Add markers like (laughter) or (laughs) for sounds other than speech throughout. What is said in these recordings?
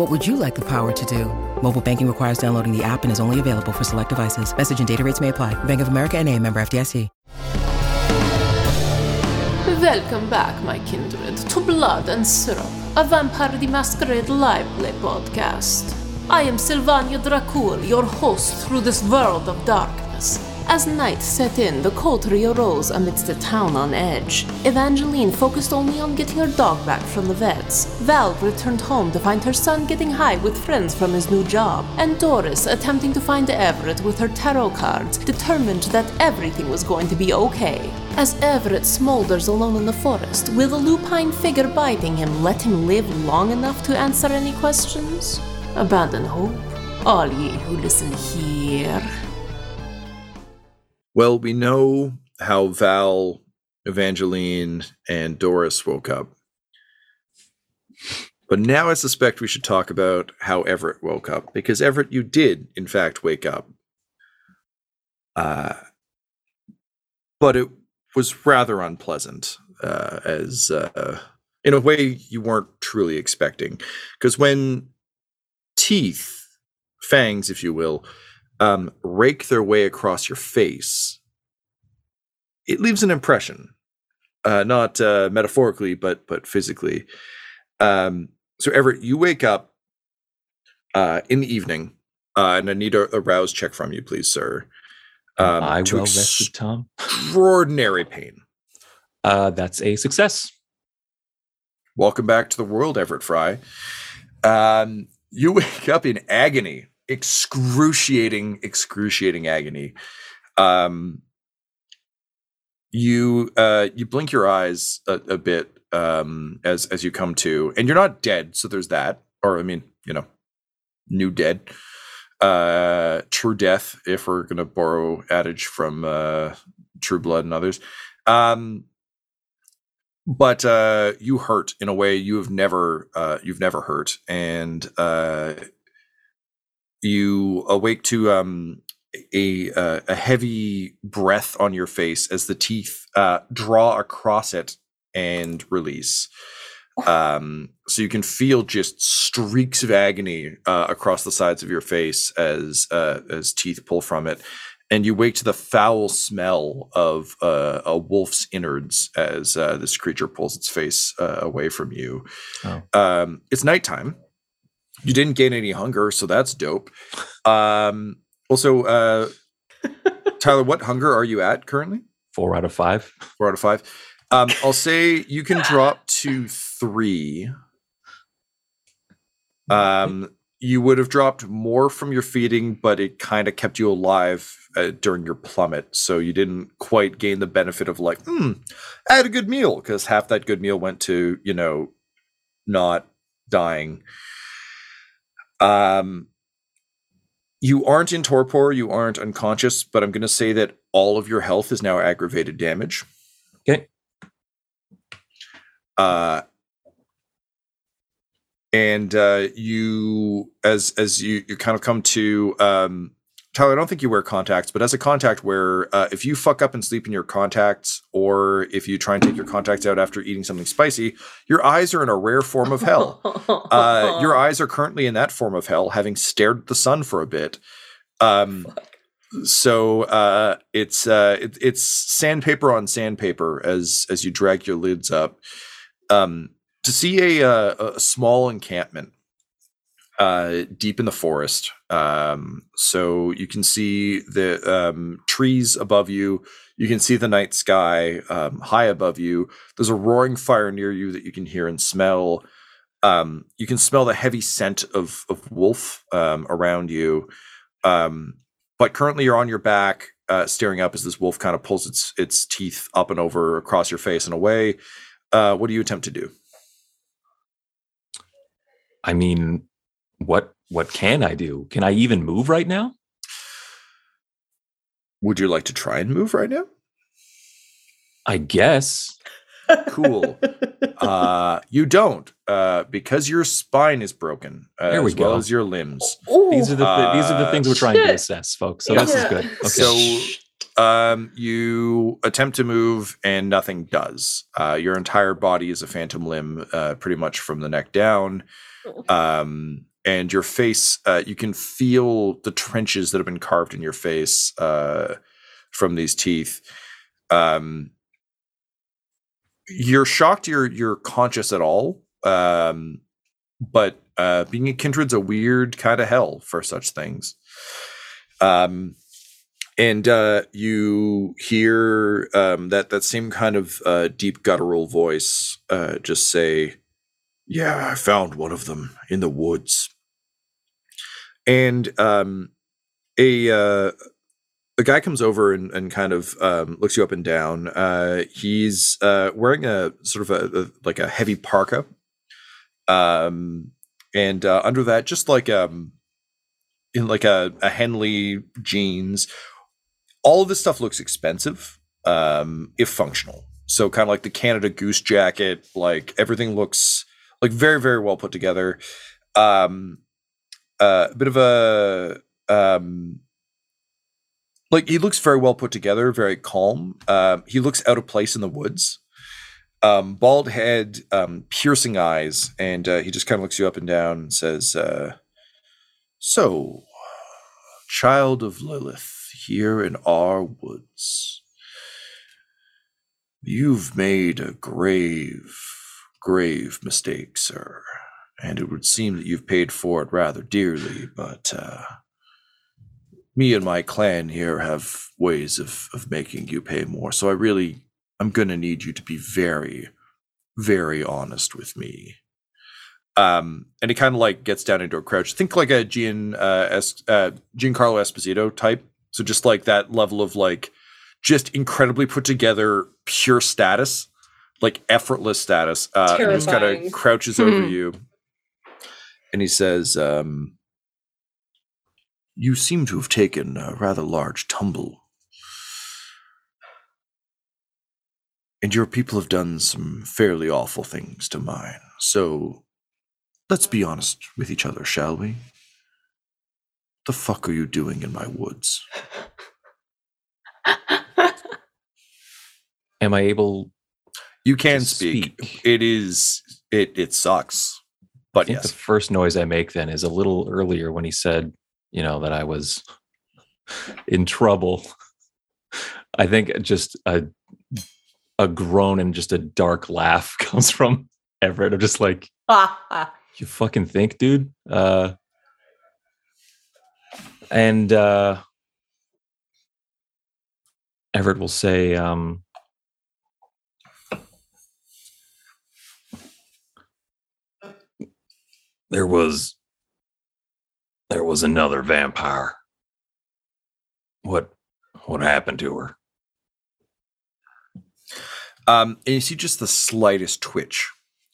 What would you like the power to do? Mobile banking requires downloading the app and is only available for select devices. Message and data rates may apply. Bank of America and a member FDIC. Welcome back, my kindred, to Blood and Syrup, a Vampire the Masquerade live play podcast. I am Sylvania Dracul, your host through this world of darkness. As night set in, the coterie arose amidst the town on edge. Evangeline focused only on getting her dog back from the vets. Val returned home to find her son getting high with friends from his new job. And Doris attempting to find Everett with her tarot cards, determined that everything was going to be okay. As Everett smolders alone in the forest, will the lupine figure biting him let him live long enough to answer any questions? Abandon hope, all ye who listen here. Well, we know how Val, Evangeline, and Doris woke up. But now I suspect we should talk about how Everett woke up, because Everett, you did, in fact, wake up. Uh, but it was rather unpleasant, uh, as uh, in a way you weren't truly expecting. Because when teeth, fangs, if you will, um, rake their way across your face, it leaves an impression, uh, not uh, metaphorically, but but physically. Um, so, Everett, you wake up uh, in the evening, uh, and I need a, a rouse check from you, please, sir. Um, I well rested, Tom. Extraordinary pain. Uh, that's a success. Welcome back to the world, Everett Fry. Um, you (laughs) wake up in agony excruciating, excruciating agony. Um, you uh, you blink your eyes a, a bit um, as as you come to, and you're not dead, so there's that. Or I mean, you know, new dead, uh, true death. If we're gonna borrow adage from uh, True Blood and others, um, but uh, you hurt in a way you have never uh, you've never hurt, and uh, you awake to um, a uh, a heavy breath on your face as the teeth uh, draw across it and release. Um, so you can feel just streaks of agony uh, across the sides of your face as uh, as teeth pull from it, and you wake to the foul smell of uh, a wolf's innards as uh, this creature pulls its face away from you. Oh. Um, it's nighttime you didn't gain any hunger, so that's dope. Um, also, uh, (laughs) Tyler, what hunger are you at currently? Four out of five. Four out of five. Um, (laughs) I'll say you can drop to three. Um, you would have dropped more from your feeding, but it kind of kept you alive uh, during your plummet. So you didn't quite gain the benefit of like, hmm, I had a good meal because half that good meal went to you know not dying. Um, you aren't in torpor, you aren't unconscious, but I'm going to say that all of your health is now aggravated damage. Okay. Uh, and uh, you, as as you you kind of come to, um, Tyler, I don't think you wear contacts, but as a contact wearer, uh, if you fuck up and sleep in your contacts, or if you try and take your contacts out after eating something spicy, your eyes are in a rare form of hell. (laughs) Uh, your eyes are currently in that form of hell, having stared at the sun for a bit. Um, so uh, it's uh, it, it's sandpaper on sandpaper as as you drag your lids up um, to see a, uh, a small encampment uh, deep in the forest. Um, so you can see the um, trees above you. You can see the night sky um, high above you. There's a roaring fire near you that you can hear and smell. Um, you can smell the heavy scent of of wolf um, around you. Um, but currently, you're on your back, uh, staring up as this wolf kind of pulls its its teeth up and over across your face and away. Uh, what do you attempt to do? I mean, what what can I do? Can I even move right now? Would you like to try and move right now? I guess. Cool. (laughs) uh, you don't, uh, because your spine is broken, uh, There we as well as your limbs. These are the th- these are the things we're trying to assess, folks. So this is good. Okay. So, um, you attempt to move and nothing does. Uh, your entire body is a phantom limb, uh, pretty much from the neck down. Um, and your face, uh, you can feel the trenches that have been carved in your face uh, from these teeth. Um, you're shocked you're you're conscious at all. Um, but uh, being a kindred's a weird kind of hell for such things. Um, and uh, you hear um, that that same kind of uh, deep guttural voice uh, just say, "Yeah, I found one of them in the woods." And um, a uh, a guy comes over and, and kind of um, looks you up and down. Uh, he's uh, wearing a sort of a, a like a heavy parka, um, and uh, under that, just like um, in like a, a Henley jeans. All of this stuff looks expensive, um, if functional. So kind of like the Canada Goose jacket, like everything looks like very very well put together. Um, uh, a bit of a um, like he looks very well put together, very calm. Um, he looks out of place in the woods. Um, bald head, um, piercing eyes, and uh, he just kind of looks you up and down and says, uh, "So, child of Lilith, here in our woods, you've made a grave, grave mistake, sir, and it would seem that you've paid for it rather dearly. But uh, me and my clan here have ways of of making you pay more. So I really, I'm gonna need you to be very, very honest with me." Um, and he kind of like gets down into a crouch. Think like a Gian uh, es- uh, Giancarlo Esposito type. So just like that level of like just incredibly put together pure status, like effortless status. Uh, and he just kind of crouches over you, and he says, um, "You seem to have taken a rather large tumble." And your people have done some fairly awful things to mine. So Let's be honest with each other, shall we? The fuck are you doing in my woods? (laughs) Am I able? You can speak. speak. It is it it sucks. But I think yes. the first noise I make then is a little earlier when he said, you know, that I was in trouble. I think just a a groan and just a dark laugh (laughs) comes from Everett. I'm just like, (laughs) you fucking think, dude? Uh and uh Everett will say, um there was there was another vampire. What what happened to her? Um, and you see just the slightest twitch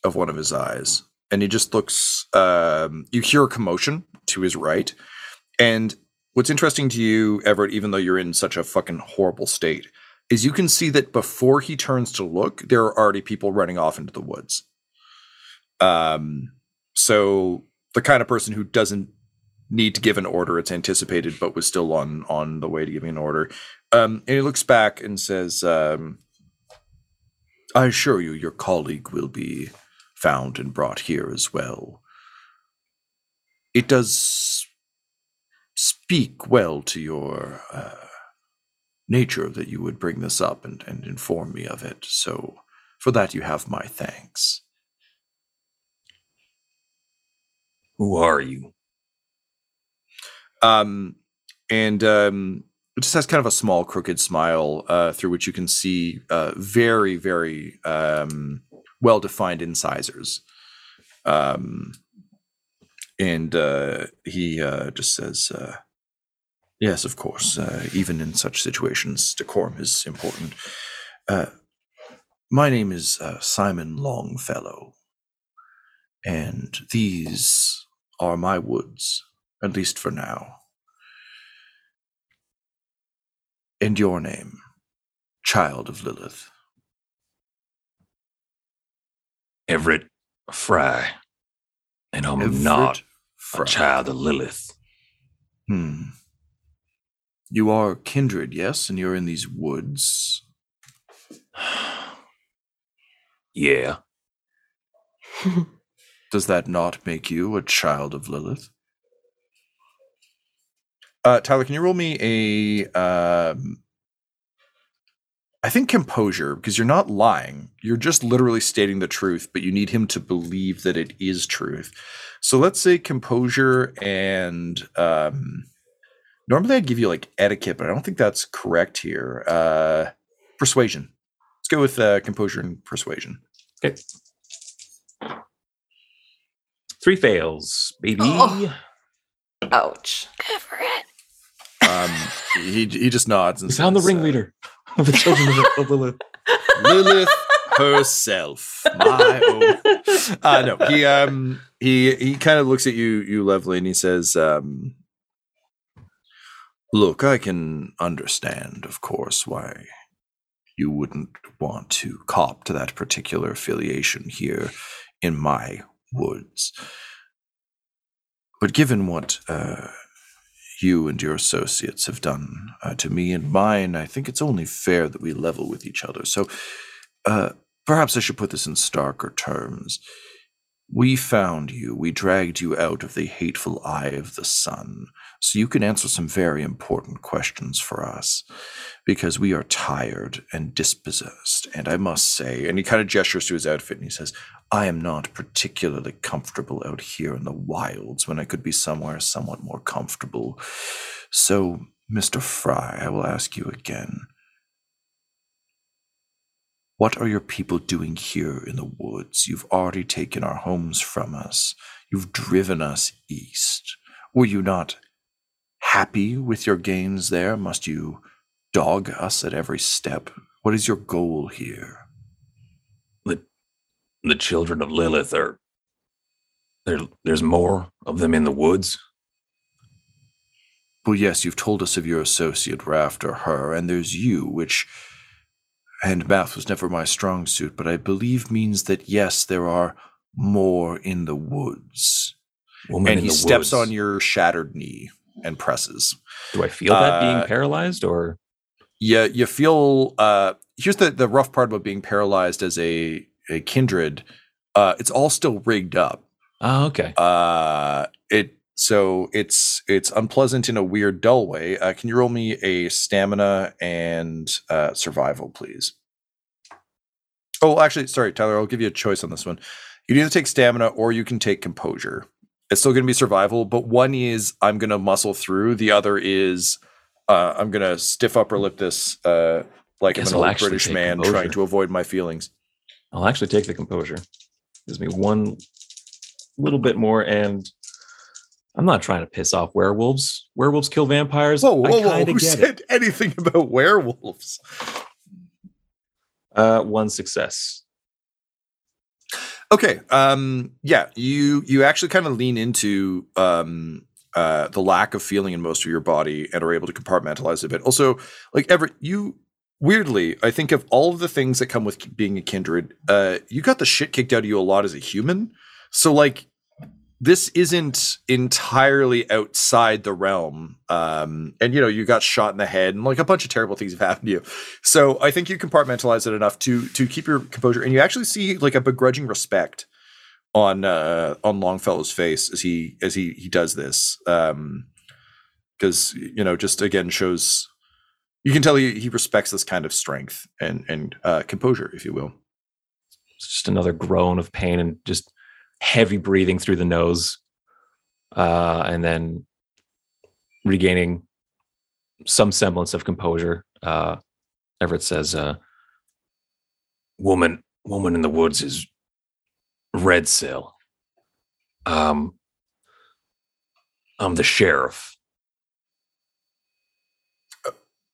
of one of his eyes, and he just looks. Um, you hear a commotion to his right, and what's interesting to you, Everett, even though you're in such a fucking horrible state, is you can see that before he turns to look, there are already people running off into the woods. Um, so the kind of person who doesn't need to give an order. It's anticipated, but was still on on the way to giving an order. Um, and he looks back and says, um, "I assure you, your colleague will be found and brought here as well. It does speak well to your uh, nature that you would bring this up and, and inform me of it. So, for that, you have my thanks." Who are you? Um, and um, it just has kind of a small crooked smile uh, through which you can see uh, very, very um, well defined incisors. Um, and uh, he uh, just says, uh, Yes, of course. Uh, even in such situations, decorum is important. Uh, my name is uh, Simon Longfellow, and these are my woods, at least for now. And your name, child of Lilith. Everett Fry. And I'm Everett not Fry. a child of Lilith. Hmm. You are kindred, yes, and you're in these woods. (sighs) yeah. (laughs) Does that not make you a child of Lilith? Uh, Tyler, can you roll me a? Um, I think composure because you're not lying. You're just literally stating the truth, but you need him to believe that it is truth. So let's say composure and um, normally I'd give you like etiquette, but I don't think that's correct here. Uh, persuasion. Let's go with uh, composure and persuasion. Okay. Three fails, baby. Oh. Ouch. Um, he he just nods and We found the says, uh, ringleader of the children of, of Lilith. (laughs) Lilith herself. My own. Uh, no, he um he he kind of looks at you, you lovely, and he says, um, "Look, I can understand, of course, why you wouldn't want to cop to that particular affiliation here in my woods. But given what uh, you and your associates have done uh, to me and mine, I think it's only fair that we level with each other. So uh, perhaps I should put this in starker terms. We found you, we dragged you out of the hateful eye of the sun, so you can answer some very important questions for us, because we are tired and dispossessed. And I must say, and he kind of gestures to his outfit and he says, I am not particularly comfortable out here in the wilds when I could be somewhere somewhat more comfortable. So, Mr. Fry, I will ask you again. What are your people doing here in the woods? You've already taken our homes from us. You've driven us east. Were you not happy with your gains there? Must you dog us at every step? What is your goal here? The, the children of Lilith are. There, there's more of them in the woods. Well, yes, you've told us of your associate. We're after her, and there's you, which. And math was never my strong suit, but I believe means that yes, there are more in the woods. Woman and he steps woods. on your shattered knee and presses. Do I feel that Uh, being paralyzed or? Yeah, you feel. Uh, here's the the rough part about being paralyzed as a a kindred. Uh, it's all still rigged up. Oh, okay. Uh, it so it's it's unpleasant in a weird dull way. Uh, can you roll me a stamina and uh, survival, please? Oh, actually, sorry, Tyler. I'll give you a choice on this one. You can either take stamina or you can take composure. It's still going to be survival, but one is I'm going to muscle through. The other is uh, I'm going to stiff upper lip this uh, like I'm an old British man composure. trying to avoid my feelings. I'll actually take the composure. Gives me one little bit more, and I'm not trying to piss off werewolves. Werewolves kill vampires. Whoa, whoa, I whoa! Who get it. said anything about werewolves? Uh, one success. Okay. Um, yeah, you you actually kind of lean into um, uh, the lack of feeling in most of your body and are able to compartmentalize a bit. Also, like Everett, you weirdly, I think of all of the things that come with being a kindred, uh, you got the shit kicked out of you a lot as a human. So like this isn't entirely outside the realm. Um, and you know, you got shot in the head and like a bunch of terrible things have happened to you. So I think you compartmentalize it enough to to keep your composure and you actually see like a begrudging respect on uh on Longfellow's face as he as he he does this. Um because you know, just again shows you can tell he, he respects this kind of strength and and uh composure, if you will. It's just another groan of pain and just heavy breathing through the nose, uh, and then regaining some semblance of composure. Uh, Everett says, uh, "Woman, woman in the woods is Red Cell. Um, I'm the sheriff.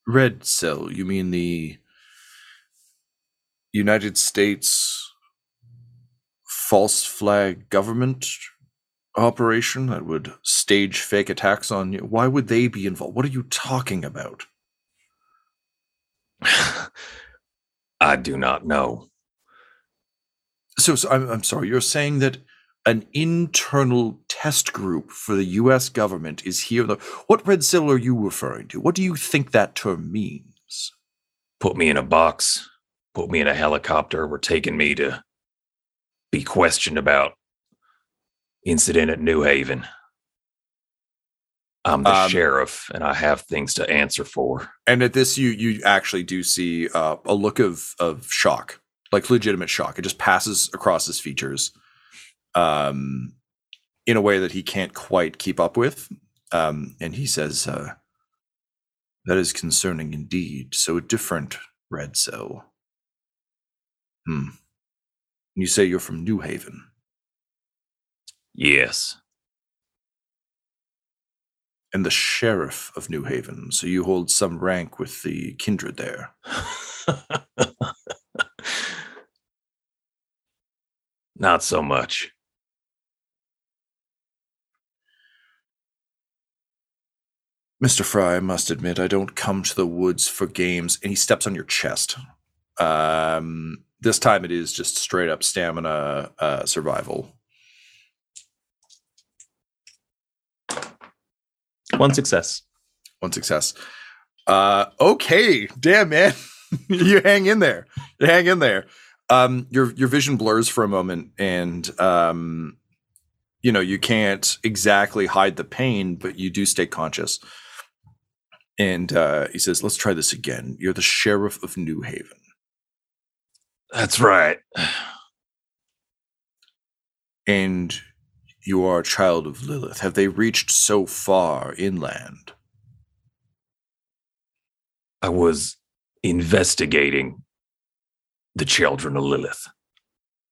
Red Cell, you mean the United States false flag government operation that would stage fake attacks on you? Why would they be involved? What are you talking about? (laughs) I do not know. So, so I'm, I'm sorry, you're saying that an internal test group for the US government is here. The, what red cell are you referring to? What do you think that term means? Put me in a box, put me in a helicopter. We're taking me to be questioned about incident at New Haven. I'm the Um, sheriff, and I have things to answer for. And at this, you you actually do see uh, a look of of shock, like legitimate shock. It just passes across his features, um, in a way that he can't quite keep up with. Um, and he says, uh, "That is concerning indeed. So different, Red Cell. Hmm. You say you're from New Haven. Yes, and the sheriff of New Haven. So you hold some rank with the kindred there. (laughs) not so much. Mr. Fry, I must admit, I don't come to the woods for games. And he steps on your chest. Um, this time it is just straight up stamina uh, survival. One success. One success. Uh, okay, damn man, (laughs) you hang in there. You hang in there. Um, your your vision blurs for a moment, and um, you know you can't exactly hide the pain, but you do stay conscious. And uh, he says, "Let's try this again. You're the sheriff of New Haven. That's right. and you are a child of Lilith. Have they reached so far inland? I was investigating the children of Lilith.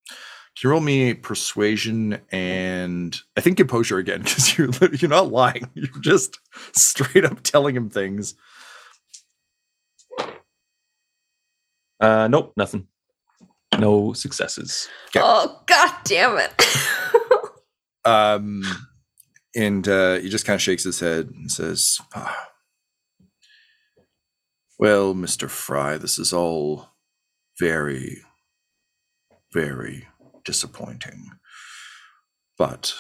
Can you roll me persuasion and I think composure again (laughs) because you're you're not lying. (laughs) You're just straight up telling him things. Uh, nope, nothing. No successes. Okay. Oh god damn it. (laughs) Um, and uh, he just kind of shakes his head and says, "Ah, "Well, Mister Fry, this is all very, very disappointing, but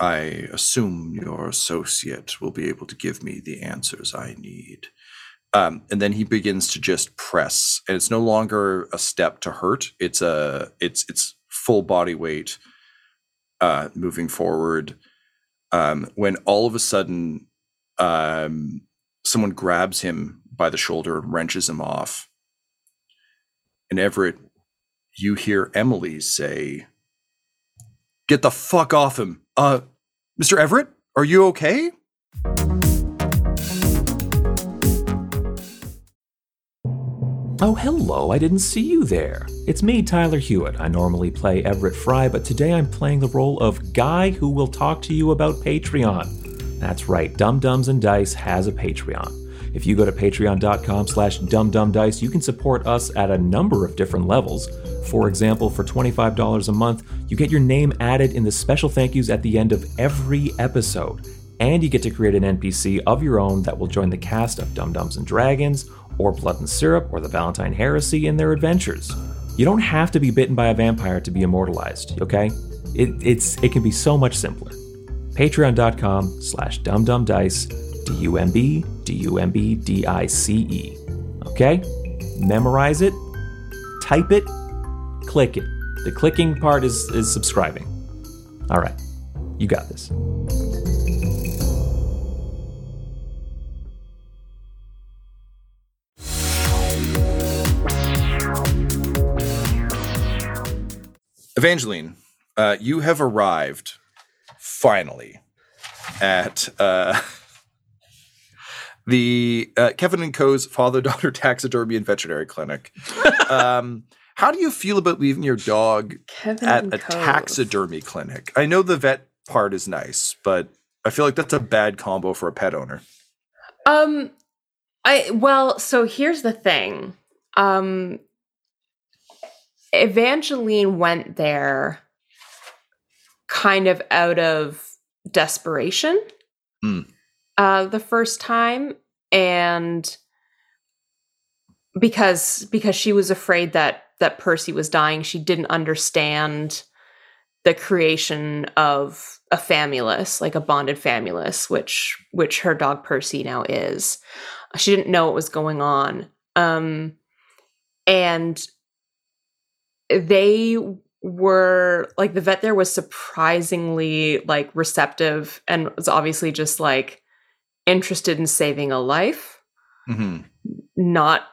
I assume your associate will be able to give me the answers I need." Um, and then he begins to just press, and it's no longer a step to hurt. It's a it's it's full body weight uh, moving forward um, when all of a sudden um, someone grabs him by the shoulder and wrenches him off. And Everett, you hear Emily say, Get the fuck off him. Uh, Mr. Everett, are you okay? Oh, hello. I didn't see you there. It's me, Tyler Hewitt. I normally play Everett Fry, but today I'm playing the role of Guy who will talk to you about Patreon. That's right, Dum Dums and Dice has a Patreon. If you go to patreon.com slash dumdumdice, you can support us at a number of different levels. For example, for $25 a month, you get your name added in the special thank yous at the end of every episode. And you get to create an NPC of your own that will join the cast of Dum Dums and Dragons, or Blood and Syrup, or the Valentine Heresy in their adventures. You don't have to be bitten by a vampire to be immortalized, okay? it, it's it can be so much simpler. Patreon.com slash dumdumdice, D-U-M-B, D-U-M-B, D-I-C-E. Okay? Memorize it, type it, click it. The clicking part is, is subscribing. All right, you got this. Evangeline, uh, you have arrived finally at uh, (laughs) the uh, Kevin and Co.'s father daughter (laughs) taxidermy and veterinary clinic. um, how do you feel about leaving your dog Kevin at a taxidermy clinic? I know the vet part is nice, but I feel like that's a bad combo for a pet owner. Um, I well, so here's the thing. Um, Evangeline went there kind of out of desperation Hmm. uh, the first time, and because because she was afraid that that Percy was dying, she didn't understand the creation of a famulus, like a bonded famulus, which which her dog Percy now is. She didn't know what was going on. Um and they were like the vet there was surprisingly like receptive and was obviously just like interested in saving a life. Hmm not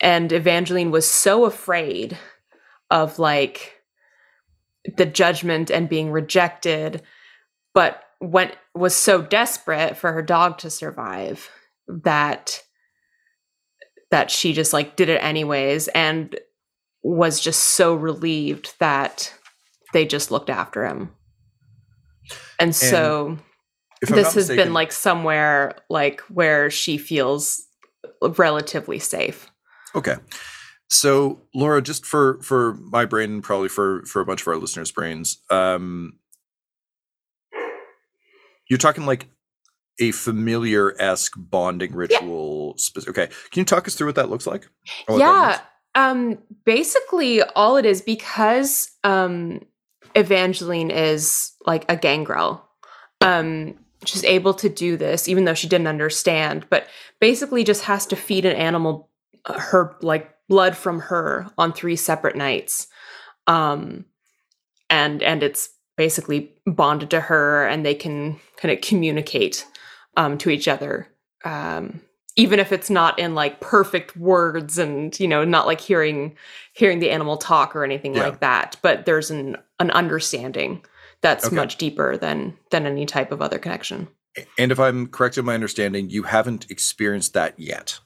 and Evangeline was so afraid of like the judgment and being rejected but went was so desperate for her dog to survive that that she just like did it anyways and was just so relieved that they just looked after him and so If this has mistaken- been like somewhere like where she feels relatively safe. Okay. So Laura, just for for my brain and probably for for a bunch of our listeners' brains, um you're talking like a familiar esque bonding ritual. Spec- okay. Can you talk us through what that looks like? Yeah. Um basically all it is because um Evangeline is like a gangrel. Um she's able to do this even though she didn't understand, but basically just has to feed an animal uh, her like blood from her on three separate nights. Um and and it's basically bonded to her and they can kind of communicate um to each other. Um even if it's not in like perfect words and you know not like hearing hearing the animal talk or anything Yeah. like that but there's an an understanding that's Okay. much deeper than than any type of other connection And if I'm correct in my understanding, you haven't experienced that yet.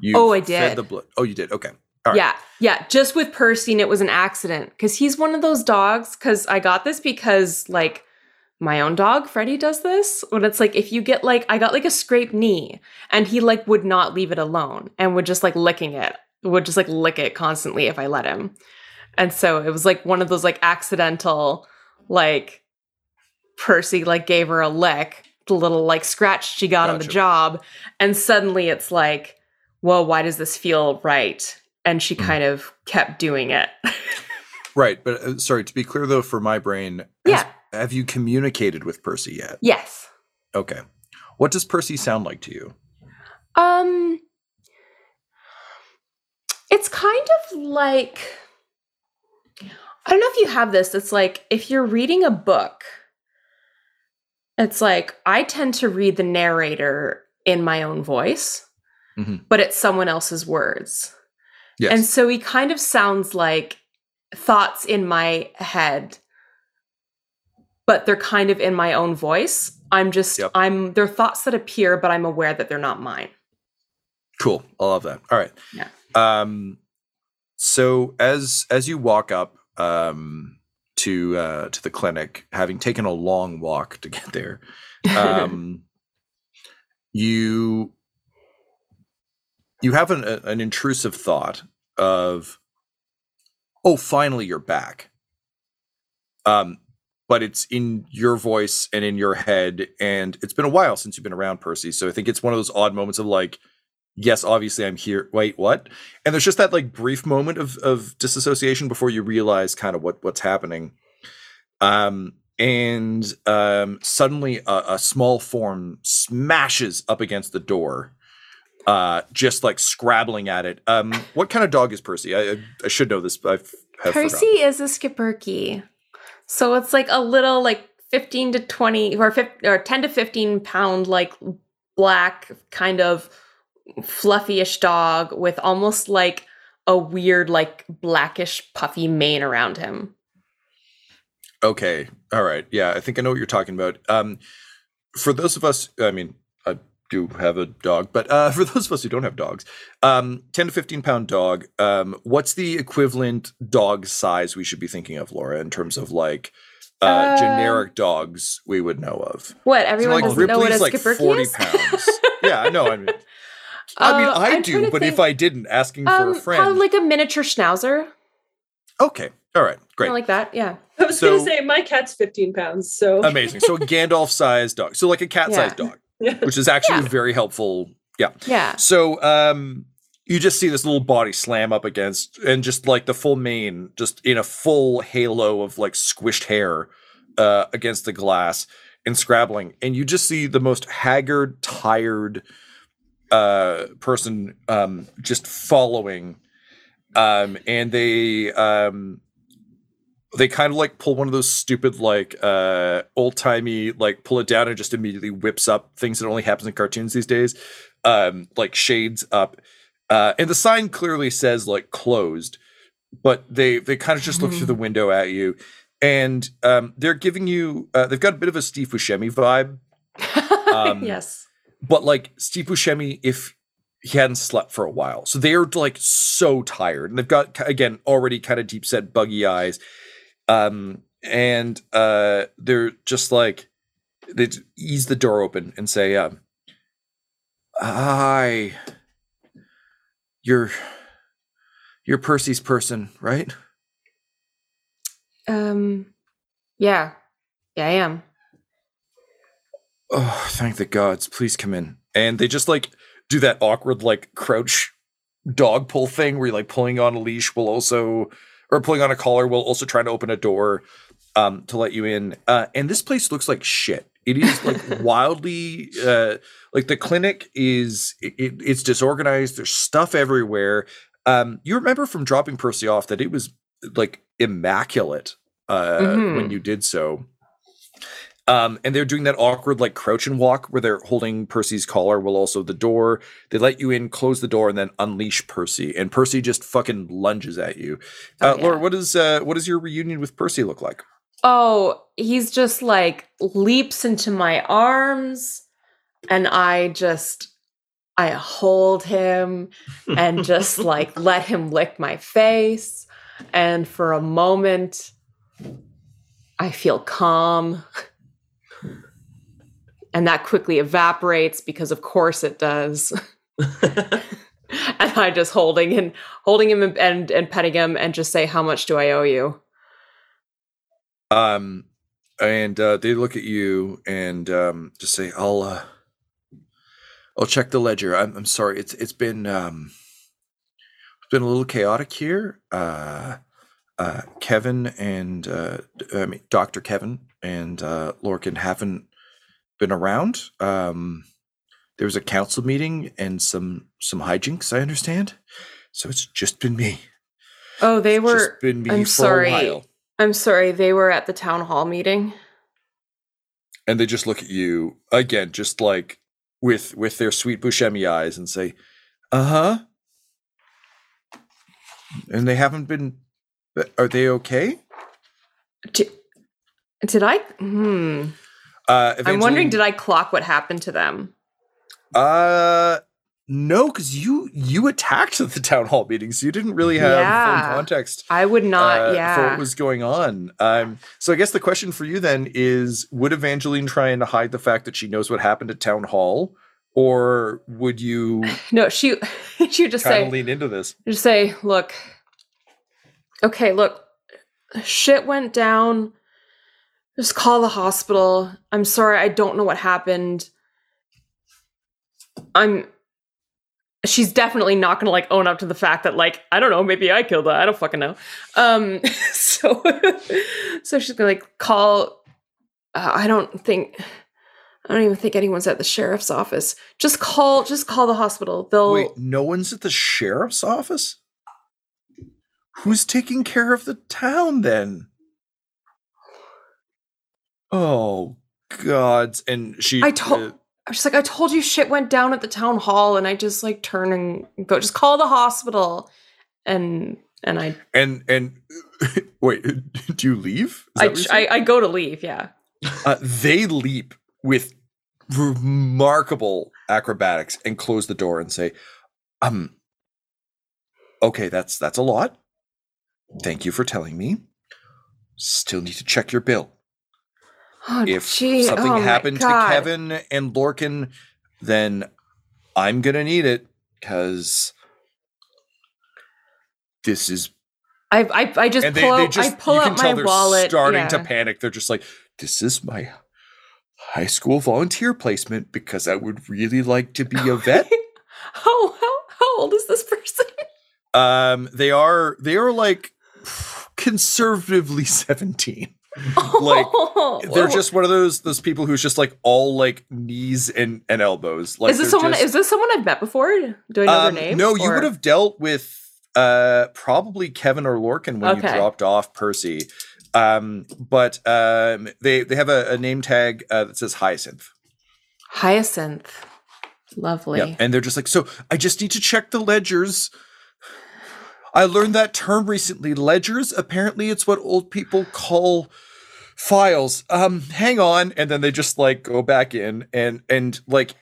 You Oh, I fed did. the blood. Oh, you did. Okay. All right. yeah yeah just with percy and it was an accident because he's one of those dogs because i got this because like my own dog freddie does this when it's like if you get like i got like a scraped knee and he like would not leave it alone and would just like licking it would just like lick it constantly if i let him and so it was like one of those like accidental like percy like gave her a lick the little like scratch she got on the job and suddenly it's like well why does this feel right and she Mm. kind of kept doing it (laughs) Right. But uh, sorry, to be clear though, for my brain, Yeah. Have you communicated with Percy yet? yes Okay. What does Percy sound like to you? um it's kind of like i don't know if you have this it's like if you're reading a book it's like i tend to read the narrator in my own voice Mhm. but it's someone else's words Yes. And so he kind of sounds like thoughts in my head, but they're kind of in my own voice. I'm just, Yep. I'm, they're thoughts that appear, but I'm aware that they're not mine. Cool. I love that. All right. Yeah. Um so as as you walk up um to uh to the clinic, having taken a long walk to get there, (laughs) um you you have an a- an intrusive thought of oh finally you're back. Um but it's in your voice and in your head and it's been a while since you've been around Percy, so I think it's one of those odd moments of like yes, obviously I'm here. Wait, what? And there's just that like brief moment of of disassociation before you realize kind of what what's happening. Um, and um, suddenly a, a small form smashes up against the door, uh, just like scrabbling at it. Um, what kind of dog is Percy? I, I, I should know this. I've have Percy forgotten. is a Schipperke. So it's like a little like 15 to 20 or 50, or 10 to 15 pound like black kind of fluffyish dog with almost like a weird like blackish puffy mane around him. Okay. All right. Yeah, I think I know what you're talking about. Um, for those of us, I mean, do have a dog, but uh, (laughs) for those of us who don't have dogs, um, 10 to 15 pound dog, um, what's the equivalent dog size we should be thinking of, Laura, in terms of like uh, Uh, generic dogs we would know of? What? So, Everyone like doesn't know what a like Schipperke 40 is? pounds. (laughs) yeah, I know. I mean, I mean, Uh, I I'm do, to but if I didn't, asking for um, a friend. Probably like a miniature schnauzer. okay. All right. Great. Something like that. Yeah. I was So- gonna say my cat's 15 pounds, so Amazing. So (laughs) a Gandalf sized dog. So like a cat sized Yeah. dog, which is actually Yeah. very helpful. Yeah. Yeah. So um you just see this little body slam up against and just like the full mane just in a full halo of like squished hair uh against the glass and scrabbling and you just see the most haggard tired uh person um just following um and they um they kind of like pull one of those stupid like uh old timey like pull it down and just immediately whips up things that only happens in cartoons these days um like shades up uh and the sign clearly says like closed but they they kind of just look through the window at you and um they're giving you uh, they've got a bit of a Steve Buscemi vibe Um, (laughs) yes. but like Steve Buscemi if he hadn't slept for a while. So they're like so tired and they've got again already kind of deep set buggy eyes. Um and uh they're just like they ease the door open and say um hi you're you're Percy's person, right? Um. Yeah. Yeah, I am. Oh, thank the gods. Please come in. And they just like do that awkward like crouch dog pull thing where you're like pulling on a leash while also or pulling on a collar while also trying to open a door um to let you in. Uh and this place looks like shit. It is like (laughs) wildly uh like the clinic is it, it- it's disorganized. There's stuff everywhere. Um you remember from dropping Percy off that it was like immaculate uh Mhm. when you did so. Um, and they're doing that awkward like crouch and walk where they're holding Percy's collar while also the door. They let you in, close the door, and then unleash Percy. And Percy just fucking lunges at you. Oh, Uh, yeah. Laura, what is uh, what does your reunion with Percy look like? Oh, he's just like leaps into my arms and I just I hold him and (laughs) just like let him lick my face and for a moment I feel calm. And that quickly evaporates because of course it does. (laughs) and I just holding and holding him and and petting him and just say how much do I owe you? Um, and uh, they look at you and um, just say, "I'll uh, I'll check the ledger. I'm, I'm sorry. It's it's been um, it's been a little chaotic here. Uh, uh, Kevin and uh, I mean Doctor Kevin and uh, Lorcan haven't been around. Um, there was a council meeting and some some hijinks. I understand. So it's just been me. Oh, they It's were just been me I'm for sorry. a while. I'm sorry, they were at the town hall meeting. and they just look at you again, just like with with their sweet Buscemi eyes, and say, "Uh huh." And they haven't been. Are they okay? Did, did I? Hmm. Uh, I'm wondering, did I clock what happened to them? Uh, no, because you you attacked the town hall meeting, so you didn't really have Yeah. full context. I would not. uh, yeah. for what was going on. Um, so I guess the question for you then is: Would Evangeline try and hide the fact that she knows what happened at town hall, or would you (laughs) no, she (laughs) she would just say, lean into this? just say, look, okay, look, shit went down. Just call the hospital. I'm sorry, I don't know what happened. I'm. she's definitely not gonna like own up to the fact that like I don't know, maybe I killed her. I don't fucking know. Um, (laughs) so so she's gonna like call. Uh, I don't think. I don't even think anyone's at the sheriff's office. Just call. Just call the hospital. They'll. Wait, no one's at the sheriff's office? Who's taking care of the town then? Oh, gods. And she. I told. uh, I'm just like I told you, shit went down at the town hall, and I just like turn and go. Just call the hospital, and and I and, and, (laughs) wait, (laughs) do you leave? I, I? I go to leave. Yeah. uh, they leap with remarkable acrobatics and close the door and say, um, okay, that's, that's a lot. Thank you for telling me. Still need to check your bill. Oh, if gee, something oh happened to Kevin and Lorcan, then I'm gonna need it because this is. I I, I just pull they, out. they just I pull out my they're wallet. starting yeah. to panic. They're just like, "This is my high school volunteer placement because I would really like to be a (laughs) vet." how how how old is this person? um, they are they are like (sighs) conservatively seventeen. (laughs) like they're just one of those those people who's just like all like knees and and elbows. Like is this someone? just- is this someone I've met before? Do I know Um, their name? No, you would have dealt with uh probably Kevin or Lorcan when you dropped off Percy. Um, but um, they they have a, a name tag uh, that says Hyacinth. Hyacinth. Lovely. Yeah, and they're just like, so I just need to check the ledgers. I learned that term recently. Ledgers. Apparently, it's what old people call files. Um, hang on, and then they just like go back in and and like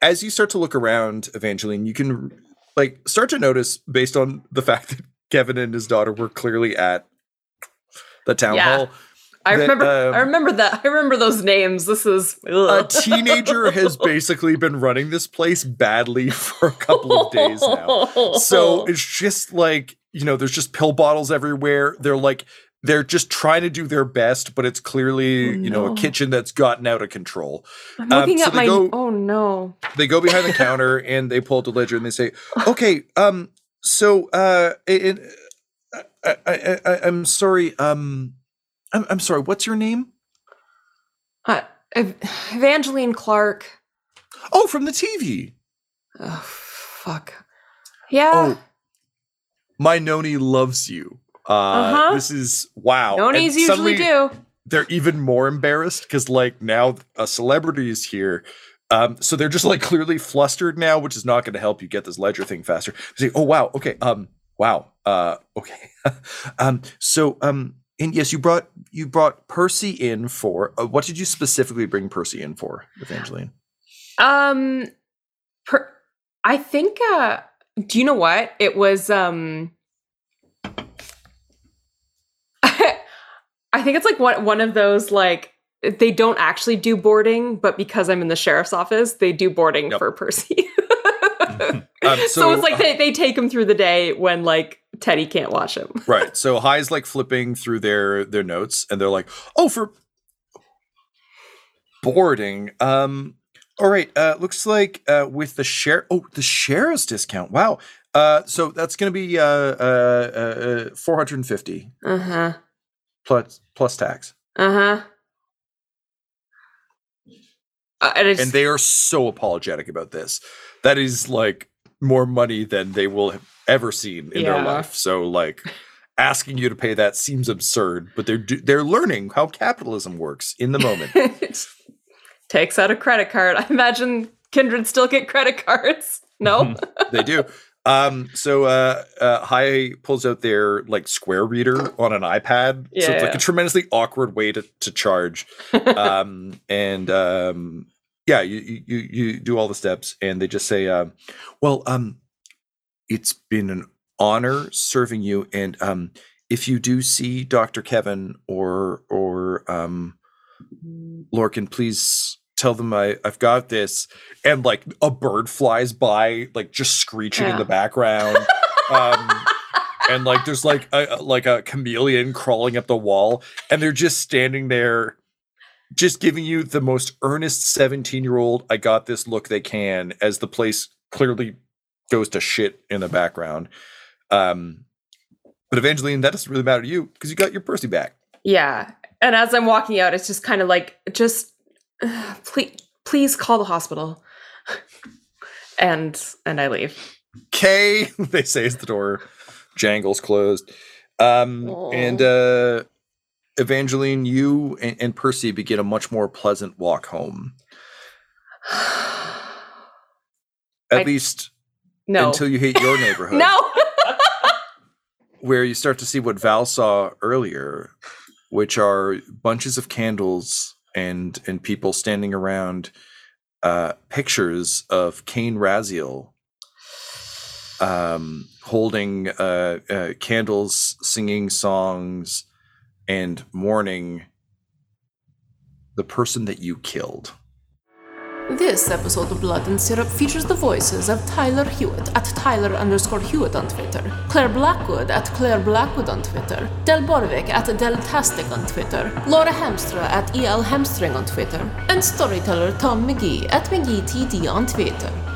as you start to look around, Evangeline, you can like start to notice based on the fact that Kevin and his daughter were clearly at the town Yeah. hall. I that, remember. um, I remember that. I remember those names. This is a teenager has basically been running this place badly (laughs) for a couple of days now. So (laughs) it's just like, you know, there's just pill bottles everywhere. They're like, they're just trying to do their best, but it's clearly, Oh, you know, a kitchen that's gotten out of control. I'm um, looking so at my. go- oh no. They go behind the counter (laughs) and they pull out the ledger and they say, okay, um, so, uh, it, I, I, I, I'm sorry, um, I'm, I'm sorry, what's your name? Uh, Evangeline Clark. Oh, from the TV. Oh fuck. Yeah. Oh, my Noni loves you. Uh, Uh-huh. This is wow. Nonies usually do. They're even more embarrassed because, like, now a celebrity is here. Um, so they're just like clearly flustered now, which is not going to help you get this ledger thing faster. Say, "Oh wow, okay, um, wow, uh, okay, (laughs) um, so um, and yes, you brought you brought Percy in for uh, what did you specifically bring Percy in for, Evangeline? Um, per, I think. Uh, do you know what it was? Um, I think it's like one one of those like they don't actually do boarding, but because I'm in the sheriff's office, they do boarding Yep. for Percy. (laughs) Um, so, so, it's like they, they take him through the day when like Teddy can't watch him. (laughs) right so high's like flipping through their their notes and they're like oh for boarding um all right uh looks like uh with the share oh the sheriff's discount wow uh so that's gonna be uh uh, uh 450 Uh huh. Plus plus tax Uh huh. Uh, and, and they are so apologetic about this that is like more money than they will have ever seen in their life so like asking you to pay that seems absurd but they're do- they're learning how capitalism works in the moment (laughs) takes out a credit card. I imagine Kindred still get credit cards. (laughs) No. (laughs) they do. Um, so uh, uh, Hi pulls out their like square reader on an iPad. so it's like Yeah. a tremendously awkward way to, to charge. (laughs) um, and um, yeah, you, you you do all the steps, and they just say, um, "Well, um, it's been an honor serving you, and um, if you do see Doctor Kevin or or um, Lorcan, please." Tell them I, I've got this, and like a bird flies by, like just screeching in the background. um, (laughs) and like there's like a like a chameleon crawling up the wall and they're just standing there just giving you the most earnest 17 year old i got this look they can as the place clearly goes to shit in the background. Um, but Evangeline, that doesn't really matter to you because you got your Percy back. Yeah. And as I'm walking out, it's just kind of like, just (sighs) please, please call the hospital. (laughs) and and I leave. Okay, (laughs) they say as the door jangles closed. Um, and uh, Evangeline, you and, and Percy begin a much more pleasant walk home. (sighs) At I- least No. until you hit your (laughs) neighborhood. no. where you start to see what Val saw earlier, which are bunches of candles and and people standing around uh, pictures of Cain Raziel um, holding uh, uh, candles, singing songs, and mourning the person that you killed. This episode of Blood and Syrup features the voices of Tyler Hewitt at Tyler underscore Hewitt on Twitter, Claire Blackwood at Claire Blackwood on Twitter, Del Borvik at Deltastic on Twitter, Laura Hamstra at EL Hamstring on Twitter, and storyteller Tom McGee at McGeeTD on Twitter.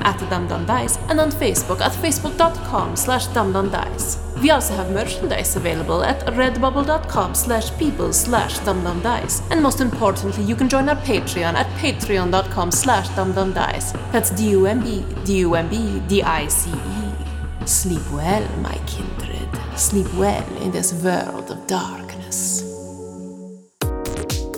at dumbdumbdice, and on Facebook at facebook.com slash dumbdumbdice. We also have merchandise available at redbubble.com slash people slash dumbdumbdice. And most importantly, you can join our Patreon at patreon.com slash dumbdumbdice. That's D-U-M-B, D-U-M-B, D-I-C-E. Sleep well, my kindred. Sleep well in this world of darkness.